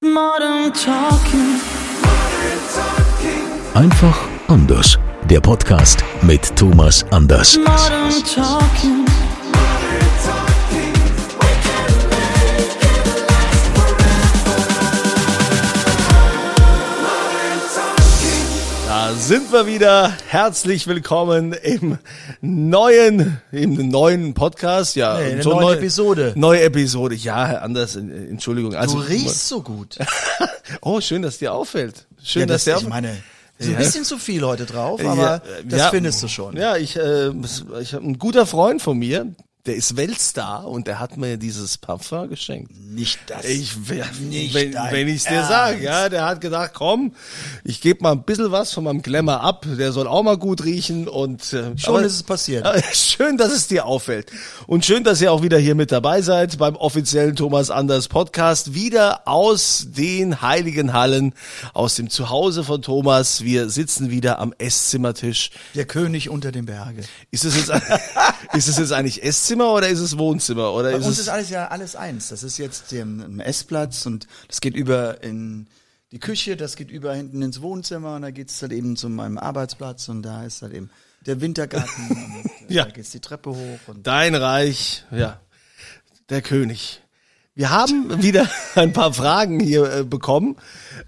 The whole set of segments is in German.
Modern Talking. Einfach anders. Der Podcast mit Thomas Anders. Modern Talking. Da sind wir wieder. Herzlich willkommen im neuen, im neuen Podcast. Ja, Nee, eine so neue neu- Episode. Neue Episode. Ja, Anders, Entschuldigung. Du Also, riechst so gut. Oh, schön, dass dir auffällt. Schön, Ja, dass das, dir ich meine, so Ja. ein bisschen zu viel heute drauf, Ja, aber äh, das ja, findest du schon. Ja, ich, äh, ich habe ein guter Freund von mir, der ist Weltstar und der hat mir dieses Parfum geschenkt. Nicht das. Ich, wer- Nicht wenn, wenn ich's dir sage, ja, der hat gedacht, komm, ich gebe mal ein bisschen was von meinem Glamour ab, der soll auch mal gut riechen und äh, Schon aber- ist es passiert. aber Schön, dass es dir auffällt. Und schön, dass ihr auch wieder hier mit dabei seid beim offiziellen Thomas Anders Podcast. Wieder aus den heiligen Hallen, aus dem Zuhause von Thomas. Wir sitzen wieder am Esszimmertisch. Der König unter dem Berge. Ist es jetzt, ist es jetzt eigentlich Esszimmer oder ist es Wohnzimmer? Oder Bei ist uns es, ist alles ja alles eins. Das ist jetzt der ein Essplatz und das geht über in die Küche, das geht über hinten ins Wohnzimmer und da geht's halt eben zu meinem Arbeitsplatz und da ist halt eben der Wintergarten und Ja. da geht's die Treppe hoch und dein Reich, ja, der König. Wir haben wieder ein paar Fragen hier äh, bekommen.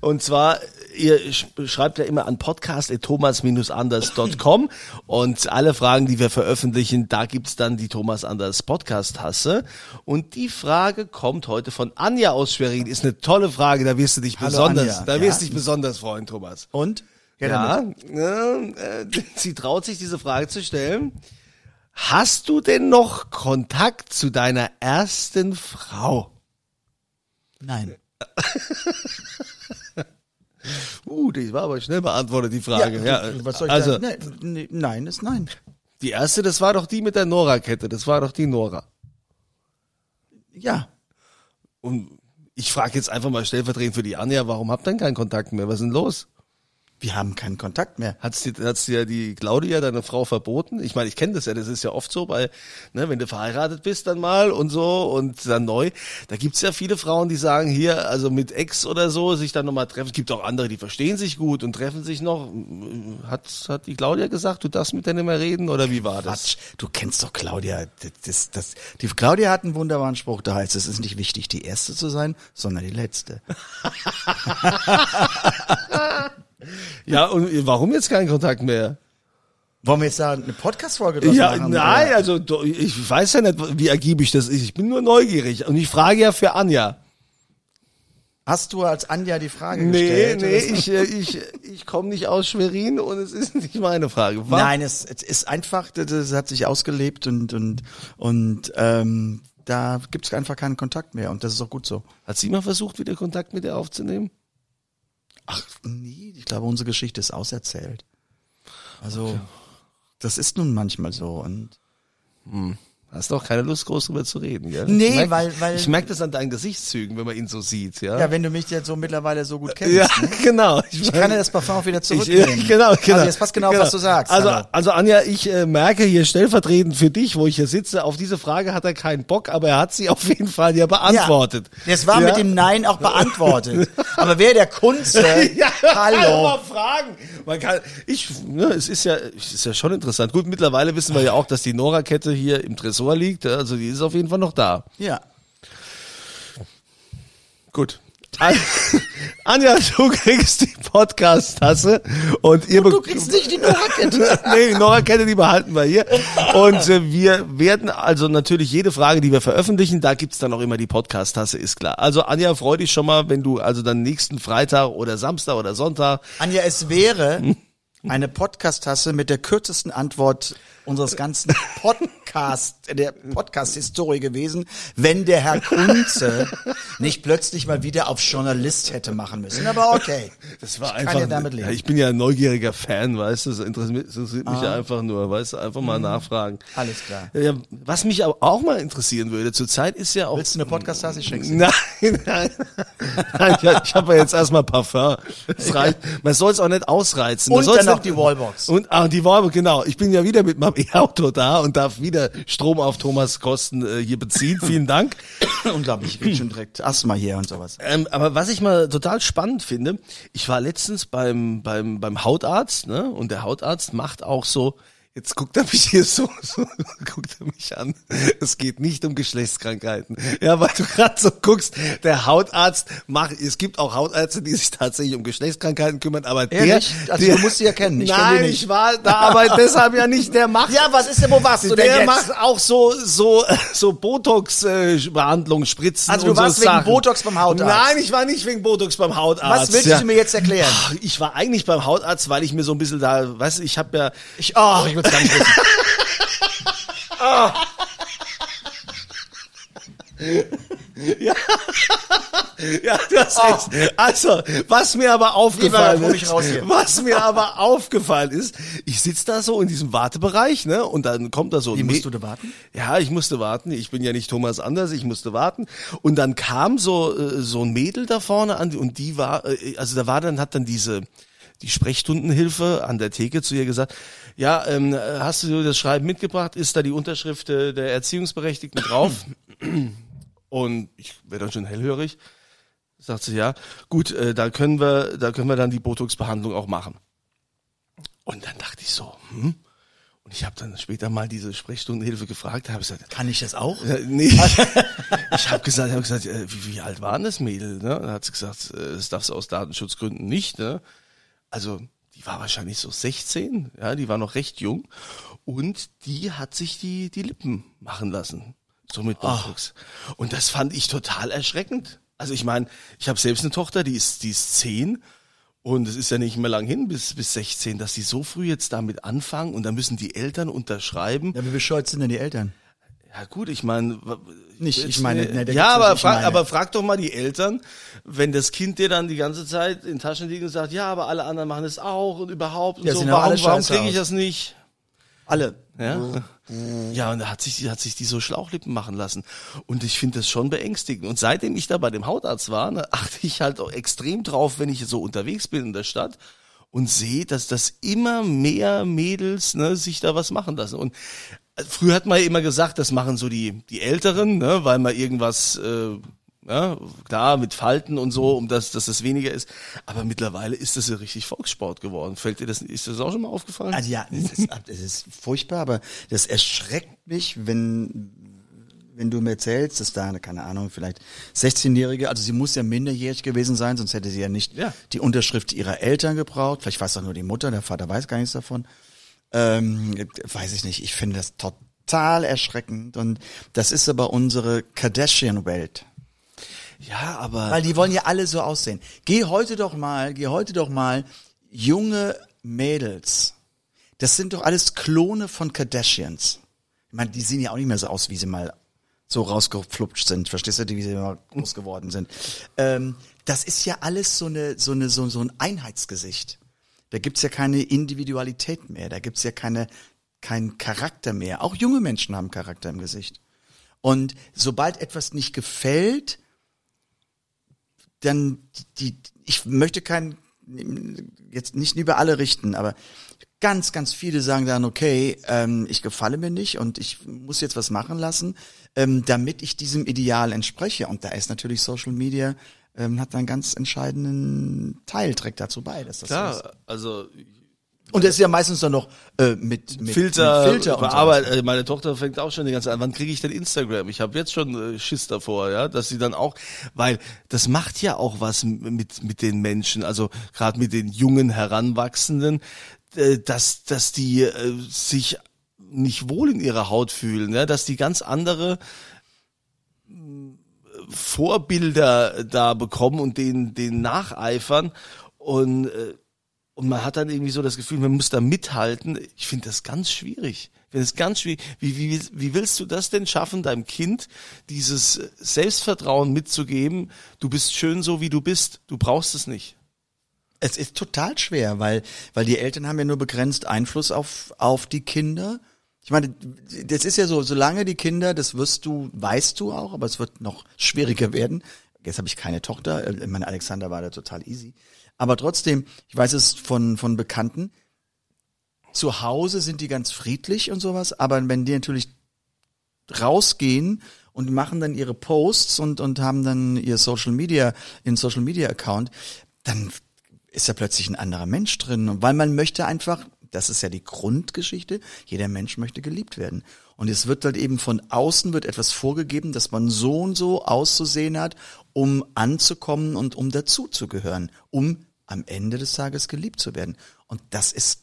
Und zwar, ihr sch- schreibt ja immer an podcast.thomas-anders.com und alle Fragen, die wir veröffentlichen, da gibt's dann die Thomas Anders Podcast-Tasse. Und die Frage kommt heute von Anja aus Schwerin. Ist eine tolle Frage, da wirst du dich Hallo, besonders, Anja. da Ja? wirst du dich besonders freuen, Thomas. und Ja, damit. äh, äh, sie traut sich diese Frage zu stellen. Hast du denn noch Kontakt zu deiner ersten Frau? Nein. Uh, die war aber schnell beantwortet, die Frage. Ja, was soll ich also, sagen? Nee, nein ist nein. die erste, das war doch die mit der Nora-Kette. Das war doch die Nora. Ja. Und ich frage jetzt einfach mal stellvertretend für die Anja, warum habt ihr denn keinen Kontakt mehr? Was ist denn los? Wir haben keinen Kontakt mehr. Hat's dir, hat's dir die Claudia, deine Frau, verboten? Ich meine, ich kenne das ja, das ist ja oft so, weil, ne, wenn du verheiratet bist dann mal und so und dann neu, da gibt's ja viele Frauen, die sagen hier, also mit Ex oder so, sich dann nochmal treffen. Es gibt auch andere, die verstehen sich gut und treffen sich noch. Hat, hat die Claudia gesagt, du darfst mit der nicht mehr reden oder wie war das? Quatsch. Du kennst doch Claudia. Das, das, das, die Claudia hat einen wunderbaren Spruch, da heißt es, es ist nicht wichtig, die erste zu sein, sondern die letzte. Ja, und warum jetzt keinen Kontakt mehr? Wollen wir jetzt da eine Podcast-Folge draus Ja, machen? nein, oder? also ich weiß ja nicht, wie ergiebig das ist. Ich bin nur neugierig und ich frage ja für Anja. Hast du als Anja die Frage Nee, gestellt? nee, oder? ich, äh, ich, ich komme nicht aus Schwerin und es ist nicht meine Frage. Wa- Nein, es, es ist einfach, das, das hat sich ausgelebt und, und, und ähm, da gibt es einfach keinen Kontakt mehr und das ist auch gut so. Hat sie mal versucht, wieder Kontakt mit dir aufzunehmen? Ach, nee, ich glaube, unsere Geschichte ist auserzählt. Also, das ist nun manchmal so und Hast doch keine Lust, groß drüber zu reden, gell? Nee, ich merk, weil- weil- Ich merke das an deinen Gesichtszügen, wenn man ihn so sieht, ja? ja, wenn du mich jetzt so mittlerweile so gut kennst. ja, ne? genau. Ich kann ja das Parfum auch wieder Ich, zurücknehmen. äh, genau, genau. Also jetzt passt genau, auf, was du sagst. Also, Hallo. also Anja, ich äh, merke hier stellvertretend für dich, wo ich hier sitze, auf diese Frage hat er keinen Bock, aber er hat sie auf jeden Fall ja beantwortet. Ja, das war ja? mit dem Nein auch beantwortet. Aber wer der Kunze, ja, hallo. Mal fragen. Man kann, ich, ne, es ist ja, es ist ja schon interessant. Gut, mittlerweile wissen wir ja auch, dass die Nora-Kette hier im Tresor liegt. ja, Also die ist auf jeden Fall noch da. Ja. Gut. An- Anja, du kriegst die Podcast-Tasse und ihr Du kriegst nicht die Nora-Kette. nee, die Nora-Kette, die behalten wir hier. Und äh, wir werden also natürlich jede Frage, die wir veröffentlichen, da gibt's dann auch immer die Podcast-Tasse, ist klar. Also Anja, freu dich schon mal, wenn du also dann nächsten Freitag oder Samstag oder Sonntag Anja, es wäre, eine Podcast-Tasse mit der kürzesten Antwort unseres ganzen Podcast, der Podcast-Historie gewesen, wenn der Herr Kunze nicht plötzlich mal wieder auf Journalist hätte machen müssen. Aber okay. Das war ich einfach. Kann ja damit leben. Ich bin ja ein neugieriger Fan, weißt du, das interessiert, mich ja einfach nur, weißt du, einfach mal nachfragen. Ah. Mhm. Alles klar. Ja, was mich aber auch mal interessieren würde, zurzeit ist ja auch. Willst du eine Podcast-Tasse? Ich schenk's dir. Nein, nein. nein ich, ich habe ja jetzt erstmal Parfum. Das reicht. Man soll es auch nicht ausreizen. Man Und noch nicht- die Wallbox. Und ah, die Wallbox, genau. Ich bin ja wieder mit meinem E-Auto da und darf wieder Strom auf Thomas Kosten äh, hier beziehen. Vielen Dank. Unglaublich, ich krieg schon direkt Asthma hier und sowas. Ähm, aber was ich mal total spannend finde, ich war letztens beim, beim, beim Hautarzt, ne? Und der Hautarzt macht auch so, jetzt guckt er mich hier so, so guckt er mich an. Es geht nicht um Geschlechtskrankheiten. Ja, weil du gerade so guckst, der Hautarzt macht, es gibt auch Hautärzte, die sich tatsächlich um Geschlechtskrankheiten kümmern, aber der, Ehrlich? Also der du musst sie ja kennen. Ich kenn nein, nicht. ich war da, aber deshalb ja nicht, der macht Ja, was ist denn, wo warst du denn der jetzt? macht auch so so so Botox äh, Behandlung, Spritzen Also du und so warst wegen Sachen. Botox beim Hautarzt? Nein, ich war nicht wegen Botox beim Hautarzt. Was willst ja. du mir jetzt erklären? Ich war eigentlich beim Hautarzt, weil ich mir so ein bisschen da, weißt du, ich habe ja Ich, oh, ich will's gar nicht wissen. Ja, du hast recht. Also, was mir aber aufgefallen Lieber, ist, was mir aber aufgefallen ist, ich sitz da so in diesem Wartebereich, ne, und dann kommt da so Wie ein musst du da warten? Ja, ich musste warten. Ich bin ja nicht Thomas Anders, ich musste warten. Und dann kam so äh, so ein Mädel da vorne an und die war, äh, also da war dann hat dann diese die Sprechstundenhilfe an der Theke zu ihr gesagt, ja, ähm, hast du das Schreiben mitgebracht? Ist da die Unterschrift äh, der Erziehungsberechtigten drauf? Und ich werde dann schon hellhörig. Sagt sie, ja, gut, äh, da können wir, da können wir dann die Botox-Behandlung auch machen. Und dann dachte ich so, hm? Und ich habe dann später mal diese Sprechstundenhilfe gefragt, habe gesagt, Kann ich das auch? äh, nee, ich habe gesagt, ich hab gesagt, äh, wie, wie alt war denn das Mädel? Ne? Dann hat sie gesagt, äh, das darfst du aus Datenschutzgründen nicht. Ne? Also die war wahrscheinlich so 16, ja, die war noch recht jung und die hat sich die die Lippen machen lassen, so mit Botox. Und das fand ich total erschreckend. Also ich meine, ich habe selbst eine Tochter, die ist die ist zehn und es ist ja nicht mehr lang hin bis bis 16, dass die so früh jetzt damit anfangen und dann müssen die Eltern unterschreiben. Ja, wie bescheuert sind denn die Eltern? Ja gut, ich meine, Nicht, ich meine, ne, da ja, aber frag, meine. aber frag doch mal die Eltern, wenn das Kind dir dann die ganze Zeit in Taschen liegt und sagt, ja, aber alle anderen machen es auch und überhaupt und Ja, so, warum, warum kriege ich das nicht? Alle. Ja, ja und da hat sich, die- hat sich die so Schlauchlippen machen lassen. Und ich finde das schon beängstigend. Und seitdem ich da bei dem Hautarzt war, ne, achte ich halt auch extrem drauf, wenn ich so unterwegs bin in der Stadt und sehe, dass das immer mehr Mädels ne, sich da was machen lassen. Und früher hat man ja immer gesagt, das machen so die, die Älteren, ne, weil man irgendwas, äh, ja, klar, mit Falten und so, um das, dass das weniger ist. Aber mittlerweile ist das ja richtig Volkssport geworden. Fällt dir das, ist das auch schon mal aufgefallen? Also ja, es ist, es ist furchtbar, aber das erschreckt mich, wenn wenn du mir erzählst, dass da, keine Ahnung, vielleicht 16-Jährige, also sie muss ja minderjährig gewesen sein, sonst hätte sie ja nicht Ja. die Unterschrift ihrer Eltern gebraucht. Vielleicht weiß doch nur die Mutter, der Vater weiß gar nichts davon. Ähm, weiß ich nicht. Ich finde das total erschreckend und das ist aber unsere Kardashian-Welt. ja, aber. Weil die wollen ja alle so aussehen. Geh heute doch mal, geh heute doch mal junge Mädels. Das sind doch alles Klone von Kardashians. Ich meine, die sehen ja auch nicht mehr so aus, wie sie mal so rausgeflupscht sind. Verstehst du, wie sie mal groß geworden sind? Ähm, das ist ja alles so eine, so eine, so, so ein Einheitsgesicht. Da gibt's ja keine Individualität mehr. Da gibt's ja keine, keinen Charakter mehr. Auch junge Menschen haben Charakter im Gesicht. Und sobald etwas nicht gefällt, dann die, ich möchte kein jetzt nicht über alle richten, aber ganz, ganz viele sagen dann, okay, ähm, ich gefalle mir nicht und ich muss jetzt was machen lassen, ähm, damit ich diesem Ideal entspreche. Und da ist natürlich Social Media ähm, hat einen ganz entscheidenden Teil trägt dazu bei, dass das so ist. Klar, also Und das ist ja meistens dann noch äh, mit, mit Filter, mit Filter und bearbeitet. sowas. Äh, Meine Tochter fängt auch schon die ganze Zeit an. Wann kriege ich denn Instagram? Ich habe jetzt schon äh, Schiss davor, ja, dass sie dann auch, weil das macht ja auch was mit mit den Menschen, also gerade mit den jungen Heranwachsenden, äh, dass dass die äh, sich nicht wohl in ihrer Haut fühlen, ja, dass die ganz andere Vorbilder da bekommen und denen, denen nacheifern und äh, und man hat dann irgendwie so das Gefühl, man muss da mithalten. Ich finde das ganz schwierig. Finde es ganz schwierig. Wie, wie, wie willst du das denn schaffen, deinem Kind dieses Selbstvertrauen mitzugeben? Du bist schön so, wie du bist. Du brauchst es nicht. Es ist total schwer, weil, weil die Eltern haben ja nur begrenzt Einfluss auf, auf die Kinder. Ich meine, das ist ja so, solange die Kinder, das wirst du, weißt du auch, aber es wird noch schwieriger werden. Jetzt habe ich keine Tochter, äh, meine Alexander war da total easy. Aber trotzdem, ich weiß es von, von Bekannten, zu Hause sind die ganz friedlich und sowas, aber wenn die natürlich rausgehen und machen dann ihre Posts und, und haben dann ihr Social Media, in Social Media Account, dann ist da plötzlich ein anderer Mensch drin. Weil man möchte einfach, das ist ja die Grundgeschichte, jeder Mensch möchte geliebt werden. Und es wird halt eben von außen wird etwas vorgegeben, dass man so und so auszusehen hat, um anzukommen und um dazuzugehören, um am Ende des Tages geliebt zu werden. Und das ist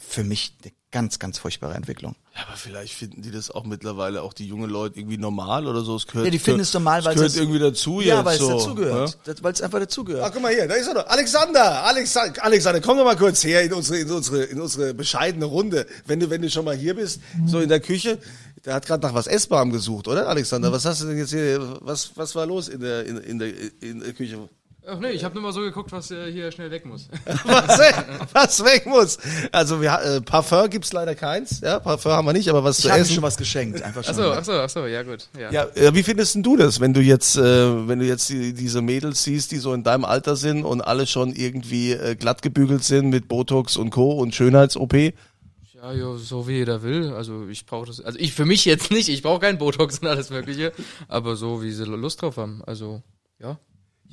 für mich eine ganz, ganz furchtbare Entwicklung. Ja, aber vielleicht finden die das auch mittlerweile auch die jungen Leute irgendwie normal oder so. Es gehört, Ja, die finden es normal, weil es gehört irgendwie dazu Ja, weil es so, dazugehört. ja? Das- Weil es einfach dazugehört. Ah, guck mal hier, da ist er doch. Alexander, Alexander, Alexander, komm doch mal kurz her in unsere, in unsere, in unsere bescheidene Runde. Wenn du, wenn du schon mal hier bist, so in der Küche. Der hat gerade nach was Essbarem gesucht, oder, Alexander? Was hast du denn jetzt hier, was, was war los in der, in, in der, in der Küche? Ach nee, ich habe nur mal so geguckt, was äh, hier schnell weg muss. Was, weg- was weg muss. Also, wir, äh, Parfum gibt's leider keins, ja, Parfum haben wir nicht, aber was Ich zu essen. schon was geschenkt. Einfach schon. Achso, achso, achso, ja gut. Ja. Ja, äh, wie findest denn du das, wenn du jetzt, äh, wenn du jetzt die, diese Mädels siehst, die so in deinem Alter sind und alle schon irgendwie äh, glatt gebügelt sind mit Botox und Co. und Schönheits-OP? Ja, jo, so wie jeder will. Also ich brauche das. Also ich für mich jetzt nicht. Ich brauche keinen Botox und alles Mögliche. Aber so wie sie Lust drauf haben. Also ja.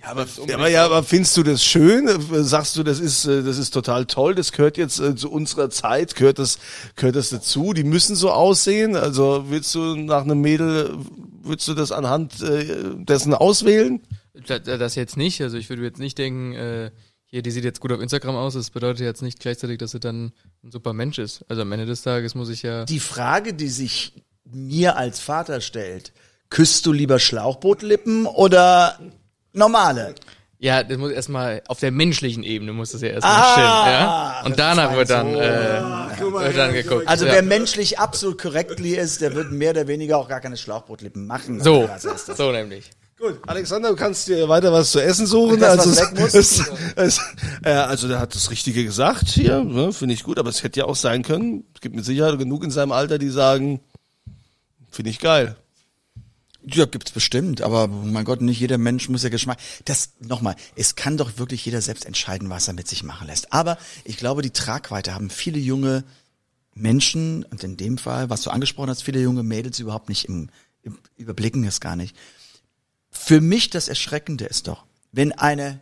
Ja, aber, ja, aber, ja, aber findest du das schön? Sagst du, das ist, äh, das ist total toll, das gehört jetzt äh, zu unserer Zeit, gehört das, gehört das dazu? Die müssen so aussehen? Also willst du nach einem Mädel, willst du das anhand äh, dessen auswählen? Da- da- Das jetzt nicht. Also ich würde jetzt nicht denken, äh, hier, die sieht jetzt gut auf Instagram aus. Das bedeutet jetzt nicht gleichzeitig, dass sie dann ein super Mensch ist. Also am Ende des Tages muss ich ja. Die Frage, die sich mir als Vater stellt, küsst du lieber Schlauchbootlippen oder normale? Ja, das muss erstmal auf der menschlichen Ebene muss das ja erstmal Ah, stimmen. Ja? Und danach wird dann, so. äh, wird dann geguckt. Also ja. wer menschlich absolut correctly ist, der wird mehr oder weniger auch gar keine Schlauchbootlippen machen. so, das? so nämlich. Gut, Alexander, du kannst dir weiter was zu essen suchen. Das, also was weg muss? es, es, äh, also der hat das Richtige gesagt hier, ne, finde ich gut, aber es hätte ja auch sein können, es gibt mit Sicherheit genug in seinem Alter, die sagen, finde ich geil. Ja, gibt's bestimmt, aber mein Gott, nicht jeder Mensch muss ja Geschmack. Das nochmal, es kann doch wirklich jeder selbst entscheiden, was er mit sich machen lässt. Aber ich glaube, die Tragweite haben viele junge Menschen und in dem Fall, was du angesprochen hast, viele junge Mädels überhaupt nicht im, im überblicken es gar nicht. Für mich das Erschreckende ist doch, wenn eine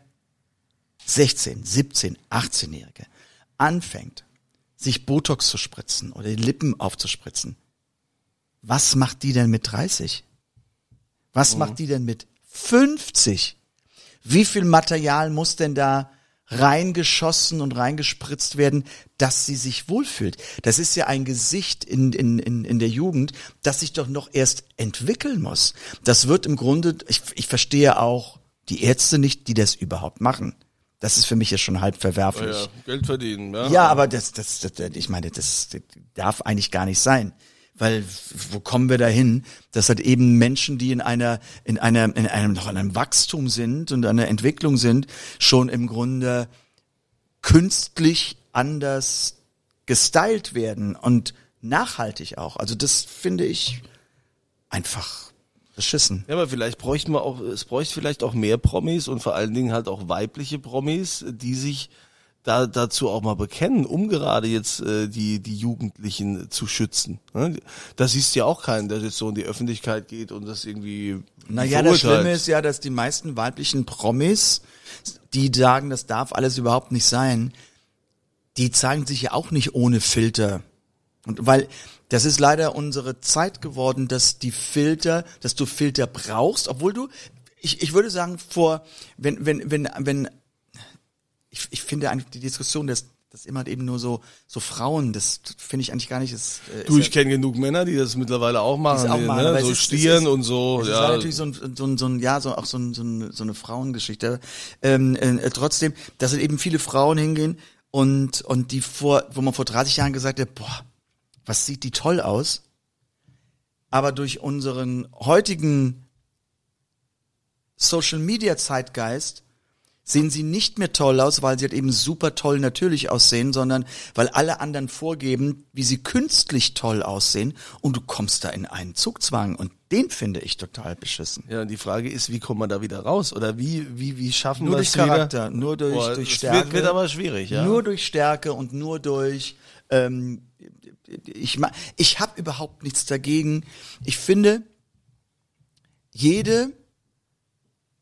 16, 17, 18-Jährige anfängt, sich Botox zu spritzen oder die Lippen aufzuspritzen. Was macht die denn mit 30? Was macht die denn mit 50? Wie viel Material muss denn da reingeschossen und reingespritzt werden, dass sie sich wohlfühlt? Das ist ja ein Gesicht in, in, in, in der Jugend, das sich doch noch erst entwickeln muss. Das wird im Grunde, ich, ich verstehe auch die Ärzte nicht, die das überhaupt machen. Das ist für mich ja schon halb verwerflich. Ja, Geld verdienen, ja. Ja, aber das, das, das, ich meine, das, das darf eigentlich gar nicht sein. Weil, wo kommen wir dahin, dass halt eben Menschen, die in einer, in einer, in einem, noch in einem Wachstum sind und einer Entwicklung sind, schon im Grunde künstlich anders gestylt werden und nachhaltig auch. Also das finde ich einfach beschissen. Ja, aber vielleicht bräuchten wir auch, es bräuchte vielleicht auch mehr Promis und vor allen Dingen halt auch weibliche Promis, die sich da dazu auch mal bekennen, um gerade jetzt äh, die die Jugendlichen zu schützen. Ne? Da siehst du ja auch keinen, der jetzt so in die Öffentlichkeit geht und das irgendwie Naja, das. Schlimme ist ja, dass die meisten weiblichen Promis, die sagen, das darf alles überhaupt nicht sein, die zeigen sich ja auch nicht ohne Filter. Und weil das ist leider unsere Zeit geworden, dass die Filter, dass du Filter brauchst, obwohl du, ich, ich würde sagen, vor, wenn, wenn, wenn, wenn, ich, ich finde eigentlich die Diskussion, dass das immer eben nur so, so Frauen, das finde ich eigentlich gar nicht, das, äh, Du, ist ich ja- kenne genug Männer, die das mittlerweile auch machen, auch die, machen, ne? so ist- stieren ist- und so. Es ja. war natürlich so ein, so ein, so ein ja, so auch so, ein, so, ein, so eine Frauengeschichte. Ähm, äh, trotzdem, dass halt eben viele Frauen hingehen und, und die vor, wo man vor 30 Jahren gesagt hat, boah, was sieht die toll aus. Aber durch unseren heutigen Social Media Zeitgeist sehen sie nicht mehr toll aus, weil sie halt eben super toll natürlich aussehen, sondern weil alle anderen vorgeben, wie sie künstlich toll aussehen und du kommst da in einen Zugzwang und den finde ich total beschissen. Ja, und die Frage ist, wie kommt man da wieder raus? Oder wie, wie, wie schaffen Nur wir durch es wieder? Charakter, nur durch, Boah, durch Stärke. Wird, wird aber schwierig, ja. Nur durch Stärke und nur durch ähm, ich ich habe überhaupt nichts dagegen. Ich finde jede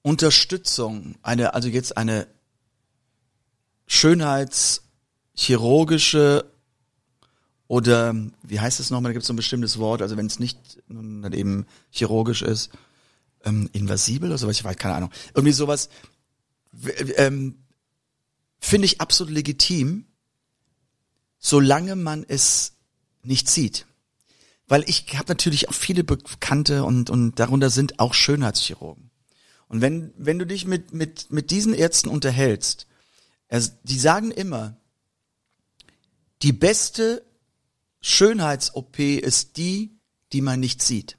Unterstützung, eine also jetzt eine schönheitschirurgische oder wie heißt es nochmal, da gibt es so ein bestimmtes Wort, also wenn es nicht dann eben chirurgisch ist, ähm, invasibel oder sowas, ich weiß keine Ahnung. Irgendwie sowas ähm, finde ich absolut legitim, solange man es nicht sieht. Weil ich habe natürlich auch viele Bekannte und, und darunter sind auch Schönheitschirurgen. Und wenn, wenn du dich mit, mit, mit diesen Ärzten unterhältst, also die sagen immer, die beste Schönheits-OP ist die, die man nicht sieht.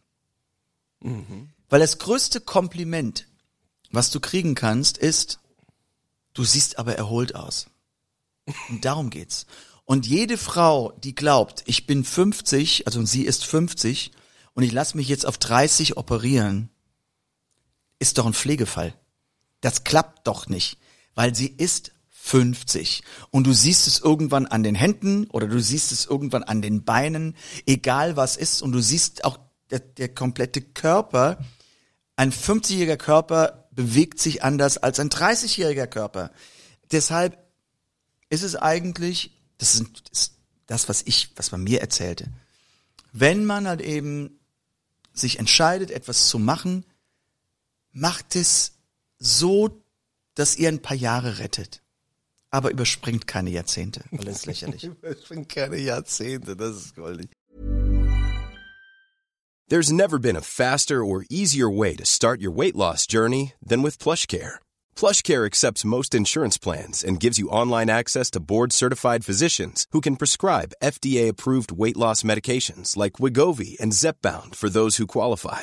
Weil das größte Kompliment, was du kriegen kannst, ist, du siehst aber erholt aus. Und darum geht's. Und jede Frau, die glaubt, ich bin 50, also sie ist 50 und ich lasse mich jetzt auf 30 operieren, ist doch ein Pflegefall. Das klappt doch nicht, weil sie ist 50 und du siehst es irgendwann an den Händen oder du siehst es irgendwann an den Beinen, egal was ist und du siehst auch der, der komplette Körper, ein 50-jähriger Körper bewegt sich anders als ein 30-jähriger Körper. Deshalb ist es eigentlich, das ist das, was ich, was man mir erzählte. Wenn man halt eben sich entscheidet, etwas zu machen, macht es so, dass ihr ein paar Jahre rettet. Aber überspringt keine Jahrzehnte, weil es ist lächerlich. Ich bin keine Jahrzehnte, das ist goldig. There's never been a faster or easier way to start your weight loss journey than with PlushCare. PlushCare accepts most insurance plans and gives you online access to board-certified physicians who can prescribe FDA-approved weight loss medications like Wigovi and Zepbound for those who qualify.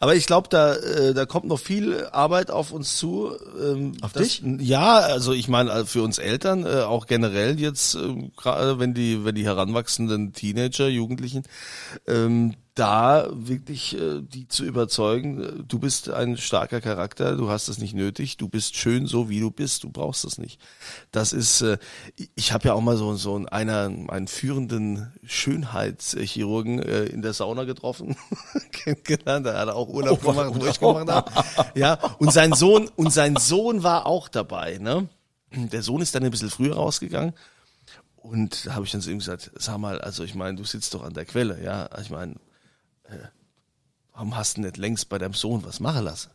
Aber ich glaube, da, äh, da kommt noch viel Arbeit auf uns zu. Ähm, Auf das, dich? Ja, also ich meine äh, für uns Eltern, äh, auch generell jetzt, äh, gerade wenn die, wenn die heranwachsenden Teenager, Jugendlichen, ähm, da wirklich äh, die zu überzeugen, äh, du bist ein starker Charakter, du hast es nicht nötig, du bist schön so wie du bist, du brauchst es nicht. Das ist, äh, ich habe ja auch mal so so einen, einer, einen führenden Schönheitschirurgen äh, in der Sauna getroffen, kennengelernt, der hat auch Urlaub gemacht, wo ich gemacht habe. Ja, und sein Sohn und sein Sohn war auch dabei, ne? Der Sohn ist dann ein bisschen früher rausgegangen. Und da habe ich dann zu ihm gesagt, sag mal, also ich meine, du sitzt doch an der Quelle, ja. Ich meine, warum hast du nicht längst bei deinem Sohn was machen lassen?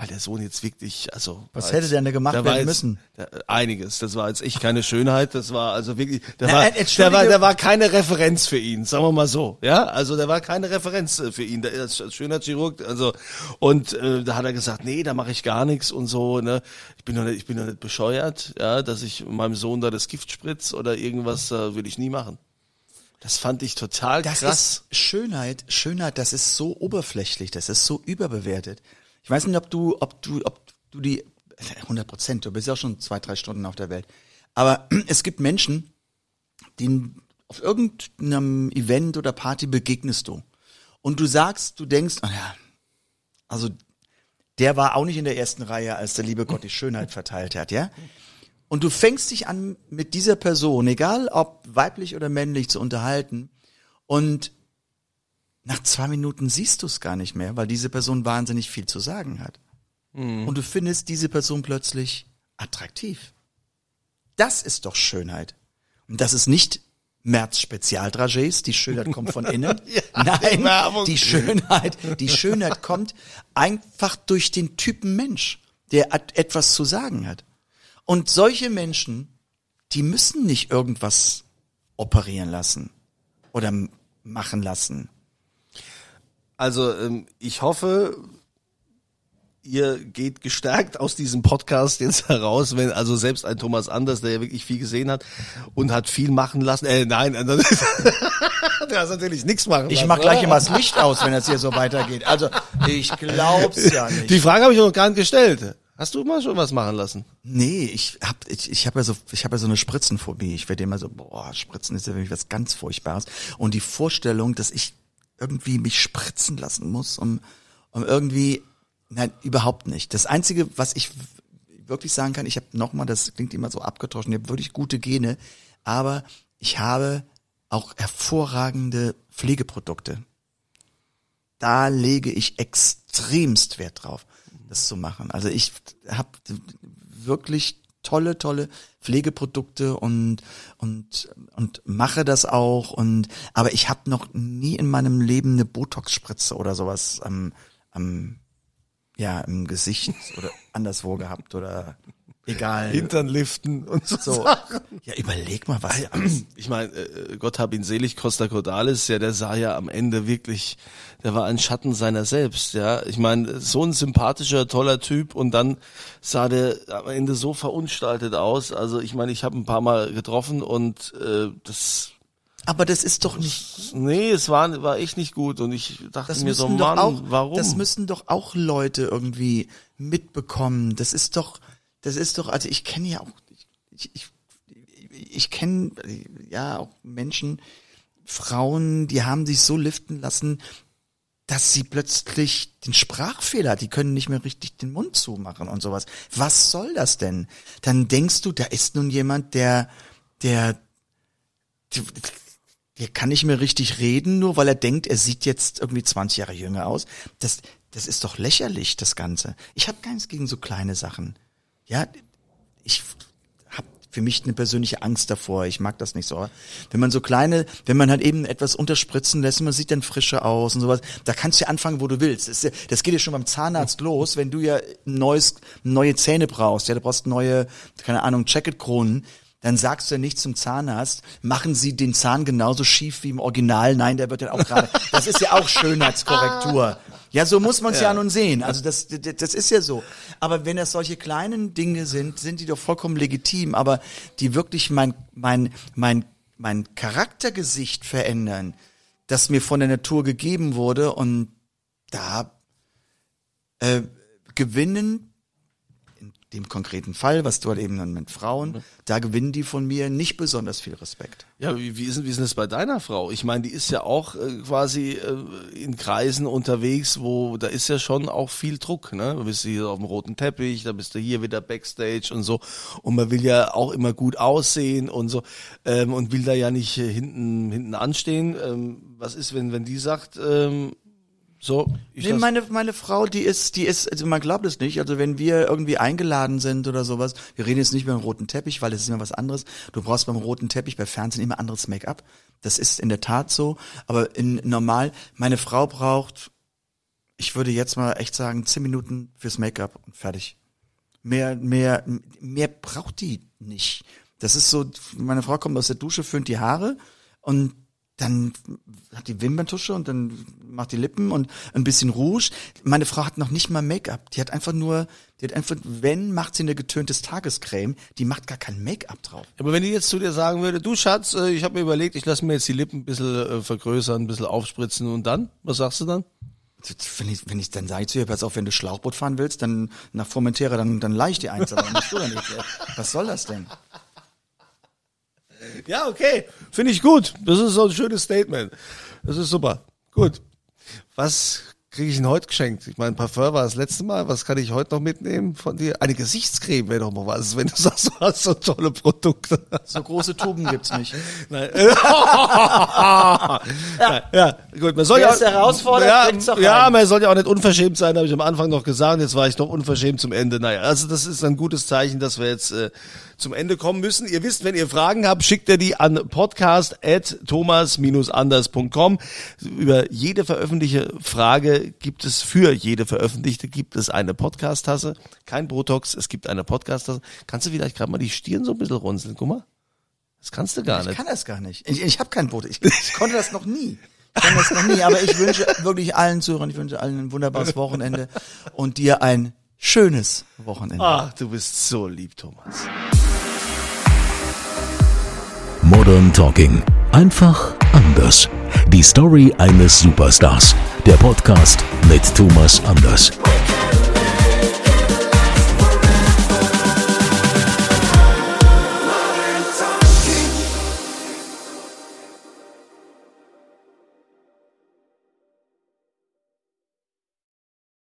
Weil der Sohn jetzt wirklich, also. Was hätte jetzt- der denn gemacht da werden jetzt- müssen? Da, einiges. Das war jetzt echt keine Schönheit, das war also wirklich, der, Na, war, äh, der entschuldige- war, der war keine Referenz für ihn, sagen wir mal so, ja. Also der war keine Referenz äh, für ihn, der ist als Schönheitschirurg, also und äh, da hat er gesagt, nee, da mache ich gar nichts und so, ne. Ich bin doch nicht, ich bin doch nicht bescheuert, ja, dass ich meinem Sohn da das Gift spritz oder irgendwas, äh, will ich nie machen. Das fand ich total Das krass. ist Schönheit, Schönheit, das ist so oberflächlich, das ist so überbewertet. Ich weiß nicht, ob du, ob du, ob du die, 100 Prozent, du bist ja auch schon zwei, drei Stunden auf der Welt. Aber es gibt Menschen, denen auf irgendeinem Event oder Party begegnest du. Und du sagst, du denkst, ah ja, also der war auch nicht in der ersten Reihe, als der liebe Gott die Schönheit verteilt hat, ja? Und du fängst dich an, mit dieser Person, egal ob weiblich oder männlich, zu unterhalten. Und nach zwei Minuten siehst du es gar nicht mehr, weil diese Person wahnsinnig viel zu sagen hat. Und du findest diese Person plötzlich attraktiv. Das ist doch Schönheit. Und das ist nicht Merz Spezialdragés, die Schönheit kommt von innen. Nein, Werbung. die Schönheit, die Schönheit kommt einfach durch den Typen Mensch, der etwas zu sagen hat. Und solche Menschen, die müssen nicht irgendwas operieren lassen oder machen lassen. Also ähm, ich hoffe, ihr geht gestärkt aus diesem Podcast jetzt heraus, wenn also selbst ein Thomas Anders, der ja wirklich viel gesehen hat und hat viel machen lassen. Äh, nein, der hat natürlich nichts machen Ich lassen. mach gleich immer das Licht aus, wenn das hier so weitergeht. Also, ich glaub's ja nicht. Die Frage habe ich noch gar nicht gestellt. Hast du mal schon was machen lassen? Nee, ich hab ich, ich hab ja so ich habe ja so eine Spritzenphobie. Ich werde immer so boah, Spritzen ist ja wirklich was ganz furchtbares und die Vorstellung, dass ich irgendwie mich spritzen lassen muss, um um irgendwie nein, überhaupt nicht. Das einzige, was ich wirklich sagen kann, ich habe nochmal, das klingt immer so abgetroschen, ich habe wirklich gute Gene, aber ich habe auch hervorragende Pflegeprodukte. Da lege ich extremst Wert drauf, das zu machen. Also ich habe wirklich tolle, tolle Pflegeprodukte und und und mache das auch und aber ich habe noch nie in meinem Leben eine Botox-Spritze oder sowas am, am ja im Gesicht oder anderswo gehabt oder egal. Hintern liften und so. so. Ja, überleg mal, was alles. Ich meine, äh, Gott hab ihn selig, Costa Cordalis, ja, der sah ja am Ende wirklich, der war ein Schatten seiner selbst, ja. Ich meine, so ein sympathischer, toller Typ und dann sah der am Ende so verunstaltet aus. Also ich meine, ich habe ein paar Mal getroffen und äh, das, Aber das ist doch nicht. nee, es war, war echt nicht gut und ich dachte Das mir so, Mann, auch, warum? das müssen doch auch Leute irgendwie mitbekommen. Das ist doch, das ist doch, also ich kenne ja auch, ich, ich, ich kenne ja auch Menschen, Frauen, die haben sich so liften lassen, dass sie plötzlich den Sprachfehler, die können nicht mehr richtig den Mund zumachen und sowas. Was soll das denn? Dann denkst du, da ist nun jemand, der, der, der kann nicht mehr richtig reden, nur weil er denkt, er sieht jetzt irgendwie 20 Jahre jünger aus. Das, das ist doch lächerlich, das Ganze. Ich habe keins gegen so kleine Sachen. Ja, ich habe für mich eine persönliche Angst davor. Ich mag das nicht so. Aber Wenn man so kleine, wenn man halt eben etwas unterspritzen lässt, man sieht dann frischer aus und sowas, da kannst du ja anfangen, wo du willst. Das, ja, das geht ja schon beim Zahnarzt los, wenn du ja ein neues, neue Zähne brauchst. Ja, du brauchst neue, keine Ahnung, Jacketkronen dann sagst du ja nicht zum Zahnarzt, machen Sie den Zahn genauso schief wie im Original. Nein, der wird dann auch gerade. Das ist ja auch Schönheitskorrektur. Ja, so muss man es ja. nun sehen. Also das, das, das ist ja so. Aber wenn das solche kleinen Dinge sind, sind die doch vollkommen legitim. Aber die wirklich mein mein mein mein Charaktergesicht verändern, das mir von der Natur gegeben wurde und da äh, gewinnen in dem konkreten Fall, was du halt eben dann mit Frauen, da gewinnen die von mir nicht besonders viel Respekt. Ja, wie, wie, ist, denn- wie ist denn das bei deiner Frau? Ich meine, die ist ja auch äh, quasi äh, in Kreisen unterwegs, wo da ist ja schon auch viel Druck, ne? Du bist hier auf dem roten Teppich, da bist du hier wieder Backstage und so. Und man will ja auch immer gut aussehen und so ähm, und will da ja nicht äh, hinten hinten anstehen. Ähm, was ist, wenn wenn die sagt, ähm, so? Ich Nee, meine, meine Frau, die ist, die ist, also man glaubt es nicht, also wenn wir irgendwie eingeladen sind oder sowas, wir reden jetzt nicht beim roten Teppich, weil das ist immer was anderes. Du brauchst beim roten Teppich, bei Fernsehen immer anderes Make-up. Das ist in der Tat so, aber in normal, meine Frau braucht, ich würde jetzt mal echt sagen, zehn Minuten fürs Make-up und fertig. Mehr, mehr, mehr braucht die nicht. Das ist so, meine Frau kommt aus der Dusche, föhnt die Haare und dann hat die Wimperntusche und dann macht die Lippen und ein bisschen Rouge. Meine Frau hat noch nicht mal Make-up. Die hat einfach nur, die hat einfach, wenn, macht sie eine getöntes Tagescreme. Die macht gar kein Make-up drauf. Aber wenn die jetzt zu dir sagen würde, du Schatz, äh, ich habe mir überlegt, ich lasse mir jetzt die Lippen ein bisschen äh, vergrößern, ein bisschen aufspritzen und dann, was sagst du dann? Wenn ich, wenn ich dann sage zu ihr, pass auf, wenn du Schlauchboot fahren willst, dann nach Formentera, dann, dann leih ich die eins, aber dann musst du dann nicht. Was soll das denn? Ja, okay. Finde ich gut. Das ist so ein schönes Statement. Das ist super. Gut. Was kriege ich ihn heute geschenkt? Ich meine, Parfum war das letzte Mal. Was kann ich heute noch mitnehmen von dir? Eine Gesichtscreme wäre doch mal was, wenn du sagst, du hast so tolle Produkte. So große Tuben gibt's nicht. Nein. ja. ja, gut. Man soll Wer ja, herausfordert, ja, doch ja, rein. man soll ja auch nicht unverschämt sein, habe ich am Anfang noch gesagt. Jetzt war ich doch unverschämt zum Ende. Naja, also das ist ein gutes Zeichen, dass wir jetzt äh, zum Ende kommen müssen. Ihr wisst, wenn ihr Fragen habt, schickt ihr die an podcast.thomas-anders.com. Über jede veröffentlichte Frage gibt es, für jede veröffentlichte gibt es eine Podcast-Tasse. Kein Botox, es gibt eine Podcast-Tasse. Kannst du vielleicht gerade mal die Stirn so ein bisschen runzeln? Guck mal. Das kannst du gar Ich nicht. kann das gar nicht. Ich, ich habe kein Boot. Ich, ich konnte das noch nie. Ich konnte das noch nie. Aber ich wünsche wirklich allen Zuhörern, ich wünsche allen ein wunderbares Wochenende und dir ein schönes Wochenende. Ach, du bist so lieb, Thomas. Modern Talking. Einfach anders. Die Story eines Superstars. Der Podcast mit Thomas Anders.